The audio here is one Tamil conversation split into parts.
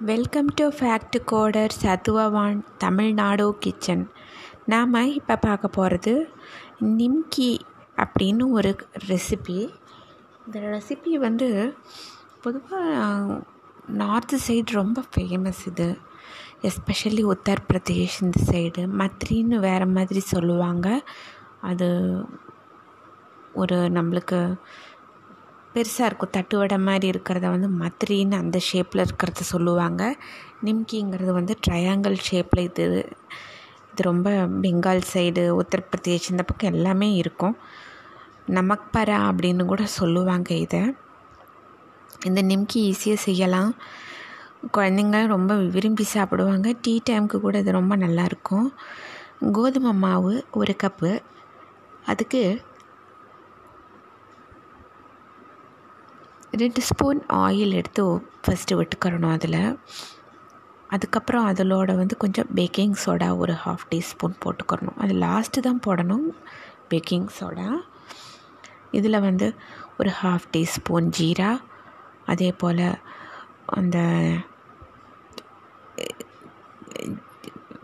வெல்கம் டு ஃபேக்ட் கோடர் சத்துவவான் தமிழ்நாடு கிச்சன் நாம் இப்போ பார்க்க போகிறது நிம்கி அப்படின்னு ஒரு ரெசிபி இந்த ரெசிபி வந்து பொதுவாக நார்த் சைடு ரொம்ப ஃபேமஸ் இது. எஸ்பெஷலி உத்தரப்பிரதேஷ் இந்த சைடு மத்ரின்னு வேறு மாதிரி சொல்லுவாங்க. அது ஒரு நம்மளுக்கு பெருசாக இருக்கும். தட்டு வடை மாதிரி இருக்கிறத வந்து மத்ரின்னு அந்த ஷேப்பில் இருக்கிறத சொல்லுவாங்க. நிம்கிங்கிறது வந்து ட்ரையாங்கிள் ஷேப்பில் இது இது ரொம்ப பெங்கால் சைடு உத்தரப்பிரதேஷ் இந்த பக்கம் எல்லாமே இருக்கும். நமக்பரா அப்படின்னு கூட சொல்லுவாங்க இதை. இந்த நிம்கி ஈஸியாக செய்யலாம். குழந்தைங்க ரொம்ப விரும்பி சாப்பிடுவாங்க. டீ டைமுக்கு கூட இது ரொம்ப நல்லாயிருக்கும் கோதுமை மாவு ஒரு கப்பு அதுக்கு ரெண்டு ஸ்பூன் ஆயில் எடுத்து ஃபஸ்ட்டு விட்டுக்கிறணும் அதில். அதுக்கப்புறம் அதிலோட வந்து கொஞ்சம் பேக்கிங் சோடா ஒரு ஹாஃப் டீஸ்பூன் போட்டுக்கிறணும். அது லாஸ்ட்டு தான் போடணும் பேக்கிங் சோடா இதில் வந்து ஒரு ஹாஃப் டீஸ்பூன் ஜீரா அதே போல் அந்த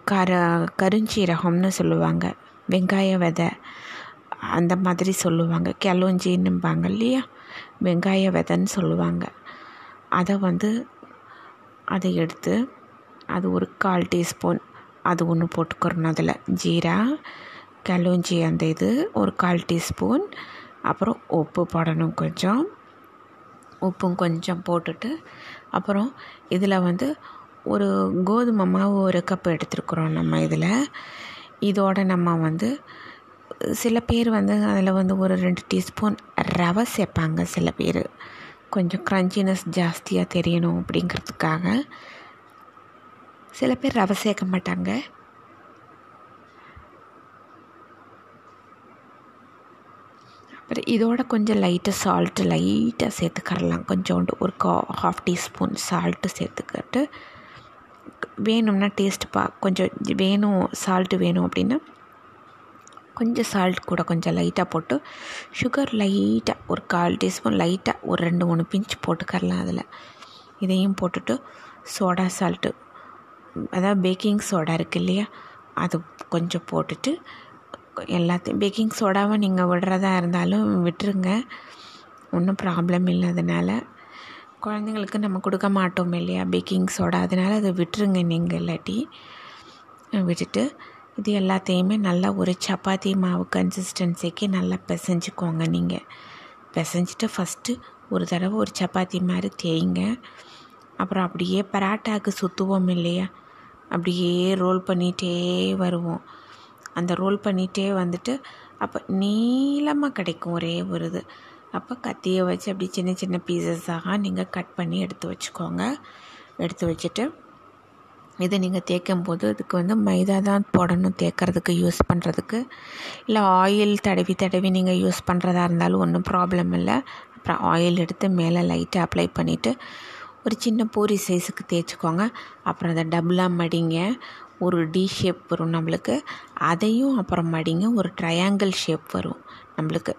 கர கருஞ்சீரகம்னு சொல்லுவாங்க வெங்காய விதை அந்த மாதிரி சொல்லுவாங்க. கெலோஞ்சின்னுபாங்க இல்லையா? வெங்காய விதைன்னு சொல்லுவாங்க. அதை வந்து அதை எடுத்து அது ஒரு கால் டீஸ்பூன் அது ஒன்று போட்டுக்கிறணும் அதில். ஜீரா கலோஞ்சி அந்த இது ஒரு கால் டீஸ்பூன். அப்புறம் உப்பு போடணும் கொஞ்சம். உப்பும் கொஞ்சம் போட்டுட்டு அப்புறம் இதில் வந்து ஒரு கோதுமை மாவு ஒரு கப் எடுத்துருக்குறோம் நம்ம இதில். இதோட நம்ம வந்து சில பேர் வந்து அதில் வந்து ஒரு ரெண்டு டீஸ்பூன் ரவை சேர்ப்பாங்க. சில பேர் கொஞ்சம் க்ரன்ச்சினஸ் ஜாஸ்தியாக தெரியணும் அப்படிங்கிறதுக்காக. சில பேர் ரவை சேர்க்க மாட்டாங்க. அப்புறம் இதோட கொஞ்சம் லைட்டாக சால்ட்டு லைட்டாக சேர்த்துக்கரலாம். கொஞ்சோண்டு ஒரு கா ஹாஃப் டீஸ்பூன் சால்ட்டு சேர்த்துக்கிட்டு. வேணும்னா டேஸ்ட் பா கொஞ்சம் வேணும் சால்ட்டு வேணும் அப்படின்னா கொஞ்சம் சால்ட் கூட கொஞ்சம் லைட்டாக போட்டு சுகர் லைட்டாக ஒரு கால் டீஸ்பூன் லைட்டாக ஒரு ரெண்டு மூணு பிஞ்ச் போட்டுக்கரலாம் அதில். இதையும் போட்டுட்டு சோடா சால்ட்டு அதாவது பேக்கிங் சோடா இருக்குது இல்லையா அது கொஞ்சம் போட்டுட்டு எல்லாத்தையும் பேக்கிங் சோடாவை நீங்கள் விடுறதா இருந்தாலும் விட்டுருங்க. ஒன்றும் ப்ராப்ளம் இல்லை அதனால் குழந்தைங்களுக்கு நம்ம கொடுக்க மாட்டோம் இல்லையா பேக்கிங் சோடா அதனால் அதை விட்டுருங்க நீங்கள் இல்லாட்டி. விட்டுட்டு இது எல்லாத்தையுமே நல்லா ஒரு சப்பாத்தி மாவு கன்சிஸ்டன்சிக்கு நல்லா பிசைஞ்சுக்கோங்க நீங்கள் பிசைஞ்சிட்டு ஃபஸ்ட்டு ஒரு தடவை ஒரு சப்பாத்தி மாதிரி தேய்ங்க. அப்புறம் அப்படியே பராட்டாவுக்கு சுற்றுவோம் இல்லையா? அப்படியே ரோல் பண்ணிகிட்டே வருவோம். அந்த ரோல் பண்ணிகிட்டே வந்துட்டு அப்போ நீளமாக கிடைக்கும் ஒரே ஒரு இது. அப்போ கத்தியை வச்சு அப்படி சின்ன சின்ன பீசஸாக நீங்கள் கட் பண்ணி எடுத்து வச்சுக்கோங்க. எடுத்து வச்சுட்டு இதை நீங்கள் தேய்க்கும் போது அதுக்கு வந்து மைதா தான் போடணும் தேய்க்கிறதுக்கு யூஸ் பண்ணுறதுக்கு இல்லை ஆயில் தடவி தடவி நீங்கள் யூஸ் பண்ணுறதா இருந்தாலும் ஒன்றும் ப்ராப்ளம் இல்லை. அப்புறம் ஆயில் எடுத்து மேலே லைட்டாக அப்ளை பண்ணிவிட்டு ஒரு சின்ன பூரி சைஸுக்கு தேய்ச்சிக்கோங்க. அப்புறம் அதை டபுளாக மடிங்க. ஒரு டி ஷேப் வரும் நம்மளுக்கு. அதையும் அப்புறம் மடிங்க ஒரு ட்ரையாங்கிள் ஷேப் வரும் நம்மளுக்கு.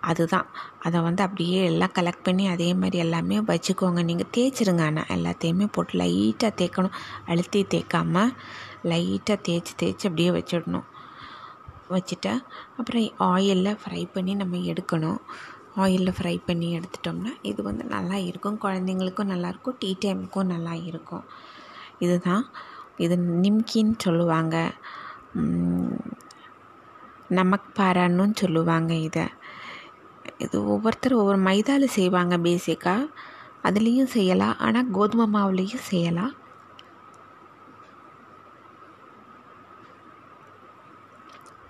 அதுதான். அதை வந்து அப்படியே எல்லாம் கலெக்ட் பண்ணி அதே மாதிரி எல்லாமே வச்சுக்கோங்க. நீங்கள் தேய்ச்சிருங்க ஆனால் எல்லாத்தையுமே போட்டு லைட்டாக தேய்க்கணும். அழுத்தி தேய்க்காமல் லைட்டாக தேய்ச்சி தேய்ச்சி அப்படியே வச்சிடணும். வச்சுட்டு அப்புறம் ஆயிலில் ஃப்ரை பண்ணி நம்ம எடுக்கணும். ஆயிலில் ஃப்ரை பண்ணி எடுத்துட்டோம்னா இது வந்து நல்லா இருக்கும். குழந்தைங்களுக்கும் நல்லாயிருக்கும் டீ டைமுக்கும் நல்லா இருக்கும். இதுதான். இது நிம்கின்னு சொல்லுவாங்க. நமக் பாரான்னு சொல்லுவாங்க இதை. இது ஒவ்வொருத்தர் ஒவ்வொரு மைதாவில் செய்வாங்க பேசிக்காக அதுலேயும் செய்யலாம். ஆனால் கோதுமை மாவுலேயும் செய்யலாம்.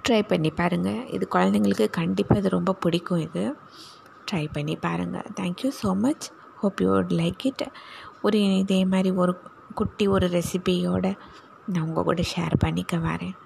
ட்ரை பண்ணி பாருங்கள் இது குழந்தைங்களுக்கு கண்டிப்பாக இது ரொம்ப பிடிக்கும் இது. ட்ரை பண்ணி பாருங்கள் thank you so much hope you would like it ஒரு இதே மாதிரி ஒரு குட்டி ஒரு ரெசிபியோடு நான் உங்கள் கூட ஷேர் பண்ணிக்க வரேன்.